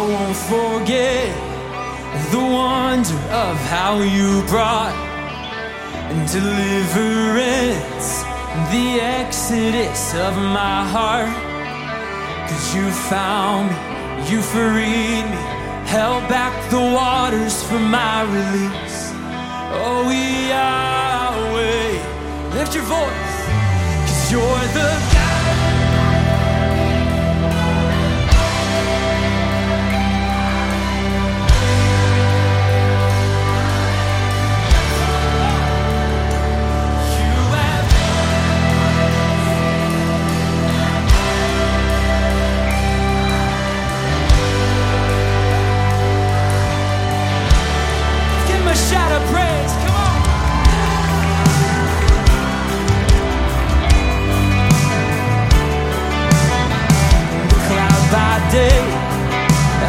won't forget the wonder of how you brought deliverance, the exodus of my heart. Cause you found me, you freed me, held back the waters for my release. Oh, Yahweh, lift your voice, cause you're the God.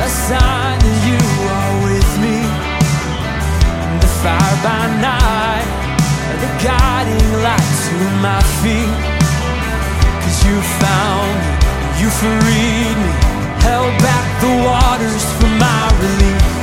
Sign that you are with me. The fire by night, the guiding light to my feet. Cause you found me, you freed me, held back the waters for my yeah.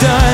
die.